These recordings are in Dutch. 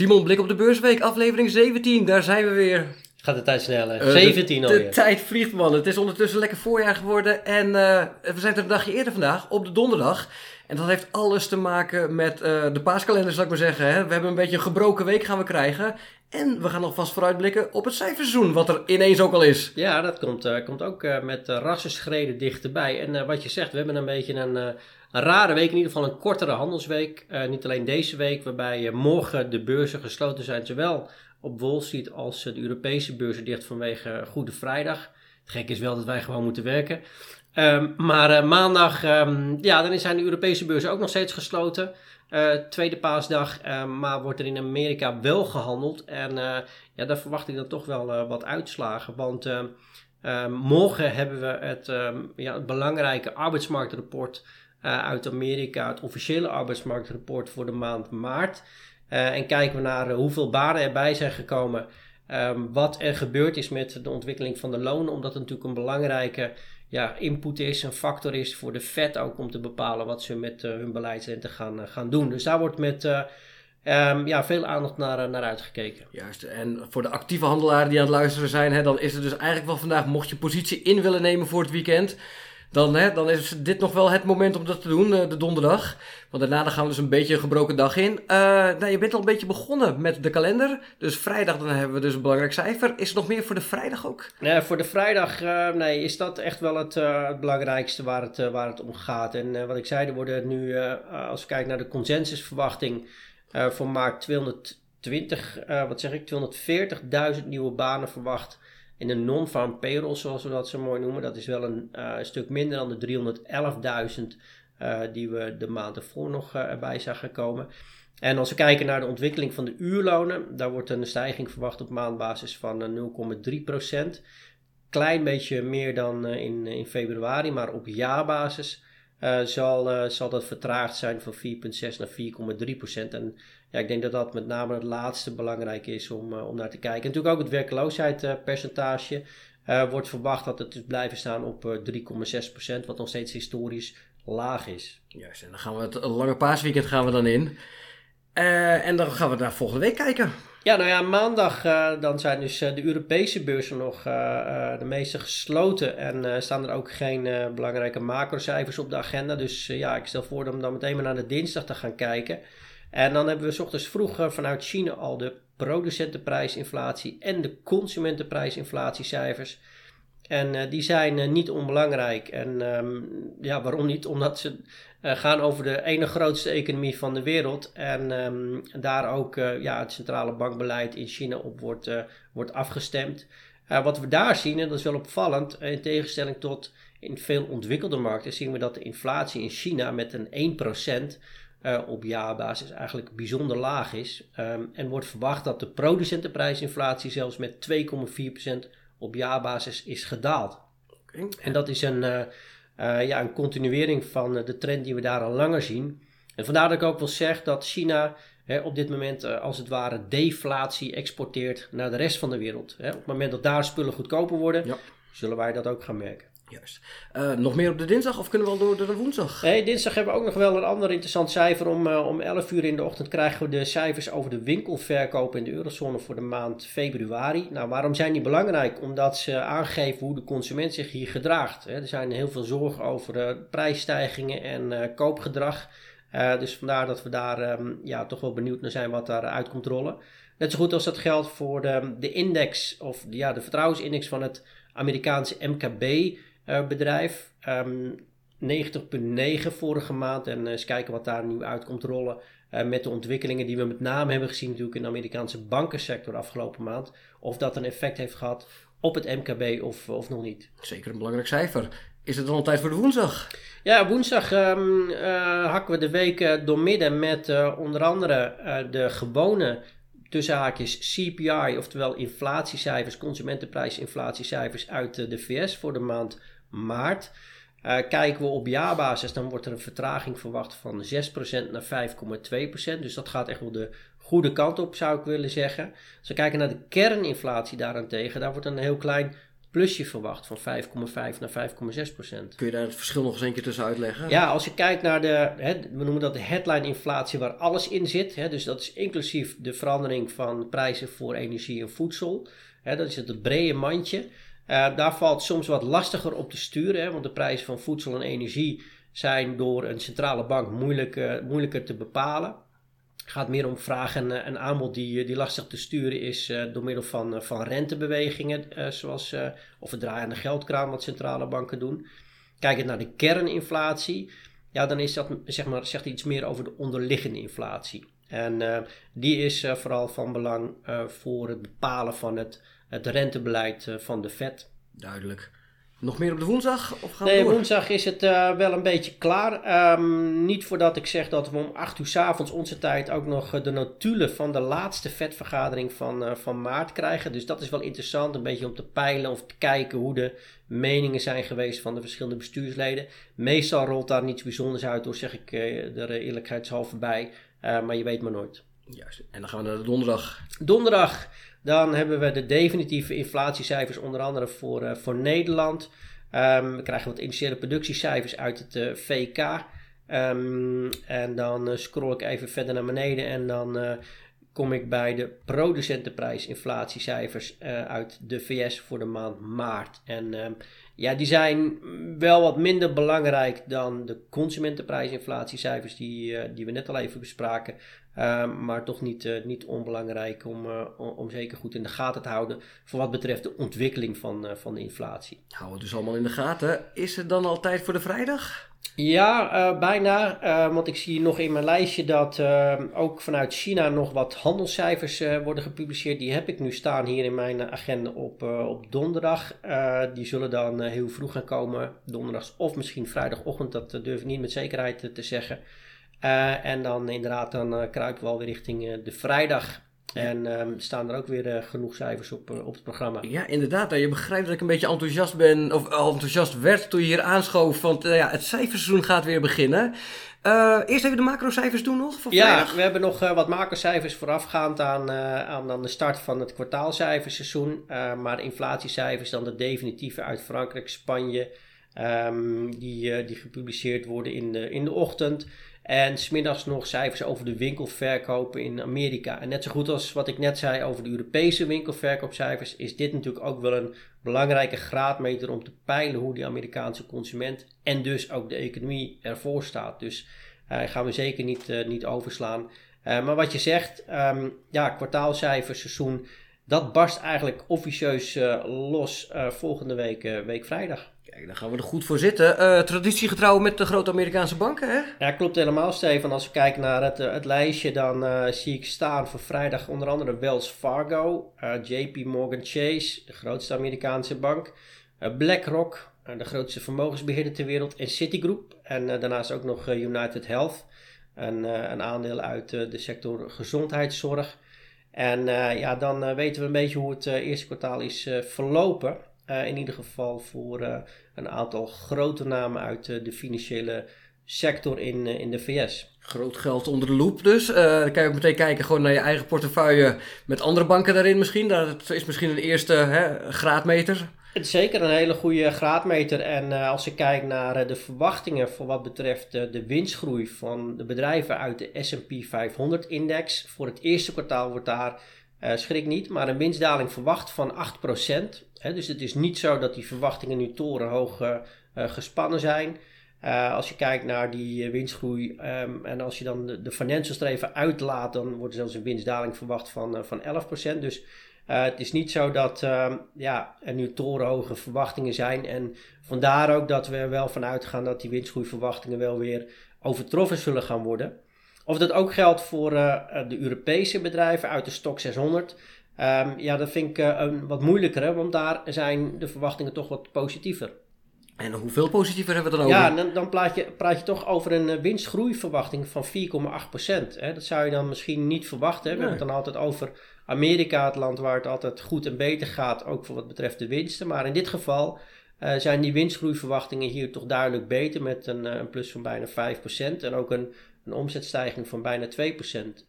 Simon, blik op de beursweek, aflevering 17. Daar zijn we weer. Gaat de tijd snel, hè? Eh, 17 de, alweer. De tijd vliegt, man. Het is ondertussen lekker voorjaar geworden. En eh, we zijn er een dagje eerder vandaag, op de donderdag. En dat heeft alles te maken met eh, de paaskalender, zal ik maar zeggen. Hè? We hebben een beetje een gebroken week gaan we krijgen. En we gaan alvast vooruitblikken op het cijferseizoen, wat er ineens ook al is. Ja, dat komt, komt ook met rassenschreden dichterbij. En wat je zegt, we hebben een beetje een, een rare week, in ieder geval een kortere handelsweek. Eh, niet alleen deze week, waarbij eh, morgen de beurzen gesloten zijn, zowel op Wall Street als de Europese beurzen dicht vanwege Goede Vrijdag. Het is wel dat wij gewoon moeten werken. Ehm, maar eh, maandag, ehm, ja, dan zijn de Europese beurzen ook nog steeds gesloten. Tweede paasdag, uh, maar wordt er in Amerika wel gehandeld. En ja, daar verwacht ik dan toch wel wat uitslagen. Want morgen hebben we het, ja, het belangrijke arbeidsmarktrapport uit Amerika. Het officiële arbeidsmarktrapport voor de maand maart. en kijken we naar hoeveel banen erbij zijn gekomen. Um, wat er gebeurd is met de ontwikkeling van de lonen. Omdat het natuurlijk een belangrijke ja, input is, een factor is voor de Fed ook om te bepalen wat ze met hun beleidsrente gaan, gaan doen. Dus daar wordt met um, ja, veel aandacht naar, naar uitgekeken. Juist, en voor de actieve handelaren die aan het luisteren zijn, hè, dan is het dus eigenlijk wel vandaag, mocht je positie in willen nemen voor het weekend, dan, dan is dit nog wel het moment om dat te doen, de donderdag. Want daarna gaan we dus een beetje een gebroken dag in. Uh, nou, je bent al een beetje begonnen met de kalender. Dus vrijdag dan hebben we dus een belangrijk cijfer. Is er nog meer voor de vrijdag ook? Voor de vrijdag uh, nee, is dat echt wel het, het belangrijkste waar het, waar het om gaat. En wat ik zei, er worden nu, als we kijken naar de consensusverwachting voor maart 220, wat zeg ik, 240.000 nieuwe banen verwacht in de non-farm payroll, zoals we dat zo mooi noemen. Dat is wel een, een stuk minder dan de 311.000 uh, die we de maand ervoor nog uh, erbij zagen komen. En als we kijken naar de ontwikkeling van de uurlonen, daar wordt een stijging verwacht op maandbasis van 0,3%. Klein beetje meer dan in, in februari, maar op jaarbasis zal, zal dat vertraagd zijn van 4,6 naar 4,3%. En ja, ik denk dat dat met name het laatste belangrijk is om, uh, om naar te kijken. En natuurlijk ook het werkloosheidspercentage. Wordt verwacht dat het dus blijven staan op uh, 3,6%, wat nog steeds historisch laag is. Juist, en dan gaan we het lange paasweekend gaan we dan in. En dan gaan we naar volgende week kijken. Ja, nou ja, maandag uh, dan zijn dus uh, de Europese beurzen nog uh, de meeste gesloten. En staan er ook geen belangrijke macrocijfers op de agenda. Dus ja, ik stel voor om dan meteen maar naar de dinsdag te gaan kijken. En dan hebben we 's ochtends vroeg vanuit China al de producentenprijsinflatie en de consumentenprijsinflatiecijfers. En uh, die zijn uh, niet onbelangrijk. En um, ja, waarom niet? Omdat ze uh, gaan over de ene grootste economie van de wereld. En um, daar ook ja, het centrale bankbeleid in China op wordt, wordt afgestemd. wat we daar zien, en dat is wel opvallend, in tegenstelling tot in veel ontwikkelde markten, zien we dat de inflatie in China met een 1% uh, op jaarbasis eigenlijk bijzonder laag is. Um, en wordt verwacht dat de producentenprijsinflatie zelfs met 2,4% op jaarbasis is gedaald. Okay. En dat is een, uh, uh, ja, een continuering van de trend die we daar al langer zien. En vandaar dat ik ook wil zeggen dat China hè, op dit moment als het ware deflatie exporteert naar de rest van de wereld. Hè. Op het moment dat daar spullen goedkoper worden, ja. zullen wij dat ook gaan merken. Juist. Uh, nog meer op de dinsdag of kunnen we al door de woensdag? Nee, dinsdag hebben we ook nog wel een ander interessant cijfer. Om, uh, om 11 uur in de ochtend krijgen we de cijfers over de winkelverkoop in de eurozone voor de maand februari. Nou, waarom zijn die belangrijk? Omdat ze aangeven hoe de consument zich hier gedraagt. Hè. Er zijn heel veel zorgen over uh, prijsstijgingen en koopgedrag. dus vandaar dat we daar um, ja, toch wel benieuwd naar zijn wat daaruit komt rollen. Net zo goed als dat geldt voor de, de index of ja, de vertrouwensindex van het Amerikaanse MKB. Uh, bedrijf. Um, 90,9 vorige maand. En uh, eens kijken wat daar nu uit komt rollen. Uh, met de ontwikkelingen die we met name hebben gezien natuurlijk in de Amerikaanse bankensector afgelopen maand. Of dat een effect heeft gehad op het MKB of, of nog niet. Zeker een belangrijk cijfer. Is het dan al tijd voor de woensdag? Ja, woensdag um, uh, hakken we de week doormidden met uh, onder andere uh, de gewone tussen haakjes CPI, oftewel inflatiecijfers, consumentenprijsinflatiecijfers uit de VS voor de maand maart. Uh, kijken we op jaarbasis, dan wordt er een vertraging verwacht van 6% naar 5,2%. Dus dat gaat echt wel de goede kant op, zou ik willen zeggen. Als we kijken naar de kerninflatie daarentegen, daar wordt een heel klein plusje verwacht van 5,5 naar 5,6 procent. Kun je daar het verschil nog eens een keer tussen uitleggen? Ja, als je kijkt naar de, hè, we noemen dat de headline inflatie waar alles in zit. Hè, dus dat is inclusief de verandering van prijzen voor energie en voedsel. Hè, dat is het, brede mandje. Uh, daar valt soms wat lastiger op te sturen, hè, want de prijzen van voedsel en energie zijn door een centrale bank moeilijk, uh, moeilijker te bepalen. Gaat meer om vraag en, en aanbod die, die lastig te sturen is uh, door middel van, van rentebewegingen, zoals of het draaien aan de geldkraan wat centrale banken doen. Kijk je naar de kerninflatie, ja, dan is dat, zeg maar, zegt iets meer over de onderliggende inflatie. En die is vooral van belang voor het bepalen van het het rentebeleid eh, van de Fed. Duidelijk. Nog meer op de woensdag? Of gaan nee, woensdag is het uh, wel een beetje klaar. Um, niet voordat ik zeg dat we om 8 uur s avonds onze tijd ook nog eh, de notulen van de laatste vetvergadering van, uh, van maart krijgen. Dus dat is wel interessant, een beetje om te peilen of te kijken hoe de meningen zijn geweest van de verschillende bestuursleden. Meestal rolt daar niets bijzonders uit, door zeg ik er eerlijkheidshalve bij. maar je weet maar nooit. Juist, en dan gaan we naar de donderdag. Donderdag. Dan hebben we de definitieve inflatiecijfers, onder andere voor, uh, voor Nederland. Um, we krijgen wat initiële productiecijfers uit het eh, VK. Ehm, en dan uh, scroll ik even verder naar beneden en dan kom ik bij de producentenprijsinflatiecijfers uit de VS voor de maand maart. En um, ja, die zijn wel wat minder belangrijk dan de consumentenprijsinflatiecijfers die, die we net al even bespraken. Ehm, maar toch niet, uh, niet onbelangrijk om, uh, om zeker goed in de gaten te houden voor wat betreft de ontwikkeling van, uh, van de inflatie. Houden we dus allemaal in de gaten. Is het dan al tijd voor de vrijdag? Ja, bijna. want ik zie nog in mijn lijstje dat ook vanuit China nog wat handelscijfers worden gepubliceerd. Die heb ik nu staan hier in mijn agenda op, op donderdag. die zullen dan heel vroeg gaan komen, donderdags of misschien vrijdagochtend. Dat durf ik niet met zekerheid te zeggen. Uh, en dan inderdaad, dan uh, kruipen we alweer richting uh, de vrijdag. En um, staan er ook weer genoeg cijfers op, op het programma. Ja, inderdaad. Je begrijpt dat ik een beetje enthousiast ben, of enthousiast werd toen je hier aanschoof. Want ja, het cijferseizoen gaat weer beginnen. eerst even de macrocijfers doen nog? Voor ja, we hebben nog wat macrocijfers voorafgaand aan, aan, aan de start van het kwartaalcijferseizoen. maar inflatiecijfers, dan de definitieve uit Frankrijk, Spanje, um, die, die gepubliceerd worden in de, in de ochtend. En smiddags nog cijfers over de winkelverkopen in Amerika. En net zo goed als wat ik net zei over de Europese winkelverkoopcijfers, is dit natuurlijk ook wel een belangrijke graadmeter om te peilen hoe die Amerikaanse consument en dus ook de economie ervoor staat. Dus uh, gaan we zeker niet, uh, niet overslaan. Uh, maar wat je zegt, um, ja, kwartaalcijfers, seizoen, dat barst eigenlijk officieus los volgende week, week vrijdag. Kijk, dan gaan we er goed voor zitten. Uh, traditiegetrouw met de grote Amerikaanse banken, hè? Ja, klopt helemaal, Steven. Als we kijken naar het, eh, het lijstje, dan uh, zie ik staan voor vrijdag onder andere Wells Fargo, JP Morgan Chase, de grootste Amerikaanse bank, BlackRock, de grootste vermogensbeheerder ter wereld, en Citigroup. En daarnaast ook nog United Health, een, een aandeel uit de sector gezondheidszorg. En ja, dan weten we een beetje hoe het eerste kwartaal is verlopen. Uh, in ieder geval voor uh, een aantal grote namen uit uh, de financiële sector in, in de VS. Groot geld onder de loep dus. dan kan je ook meteen kijken gewoon naar je eigen portefeuille met andere banken daarin misschien. Dat is misschien een eerste hè, graadmeter. Het is zeker een hele goede graadmeter. En als je kijkt naar de verwachtingen voor wat betreft de winstgroei van de bedrijven uit de S&P 500-index. Voor het eerste kwartaal wordt daar, schrik niet, maar een winstdaling verwacht van 8% dus het is niet zo dat die verwachtingen nu torenhoog uh, gespannen zijn. Uh, als je kijkt naar die winstgroei um, en als je dan de, de financials er even uitlaat, dan wordt zelfs een winstdaling verwacht van, van 11%. Dus het is niet zo dat uh, ja, er nu torenhoge verwachtingen zijn. En vandaar ook dat we er wel van uitgaan dat die winstgroeiverwachtingen wel weer overtroffen zullen gaan worden. Of dat ook geldt voor de Europese bedrijven uit de Stock 600. Um, ja, dat vind ik uh, een wat moeilijker, want daar zijn de verwachtingen toch wat positiever. En hoeveel positiever hebben we dan over? Ja, dan, dan praat, je, praat je toch over een uh, winstgroeiverwachting van 4,8%. Dat zou je dan misschien niet verwachten. Hè? We hebben het dan altijd over Amerika, het land waar het altijd goed en beter gaat, ook voor wat betreft de winsten. Maar in dit geval uh, zijn die winstgroeiverwachtingen hier toch duidelijk beter met een, een plus van bijna 5% en ook een een omzetstijging van bijna 2%.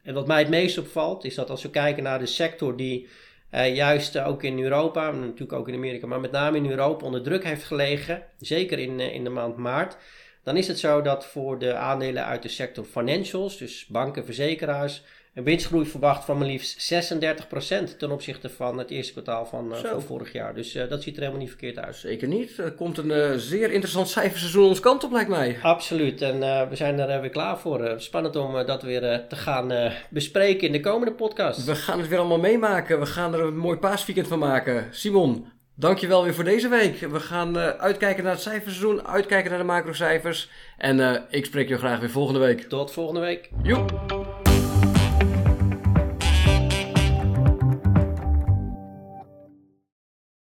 En wat mij het meest opvalt is dat als we kijken naar de sector die juist ook in Europa, natuurlijk ook in Amerika, maar met name in Europa onder druk heeft gelegen. Zeker in, in de maand maart. Dan is het zo dat voor de aandelen uit de sector financials, dus banken, verzekeraars, een winstgroei verwacht van maar liefst 36% ten opzichte van het eerste kwartaal van, van vorig jaar. Dus uh, dat ziet er helemaal niet verkeerd uit. Zeker niet. Er komt een uh, zeer interessant cijferseizoen ons kant op, lijkt mij. Absoluut. En we zijn er weer klaar voor. spannend om dat weer te gaan bespreken in de komende podcast. We gaan het weer allemaal meemaken. We gaan er een mooi paasweekend van maken. Simon, Dankjewel weer voor deze week. We gaan uitkijken naar het cijferseizoen, uitkijken naar de macrocijfers. En ik spreek je graag weer volgende week. Tot volgende week. Joep.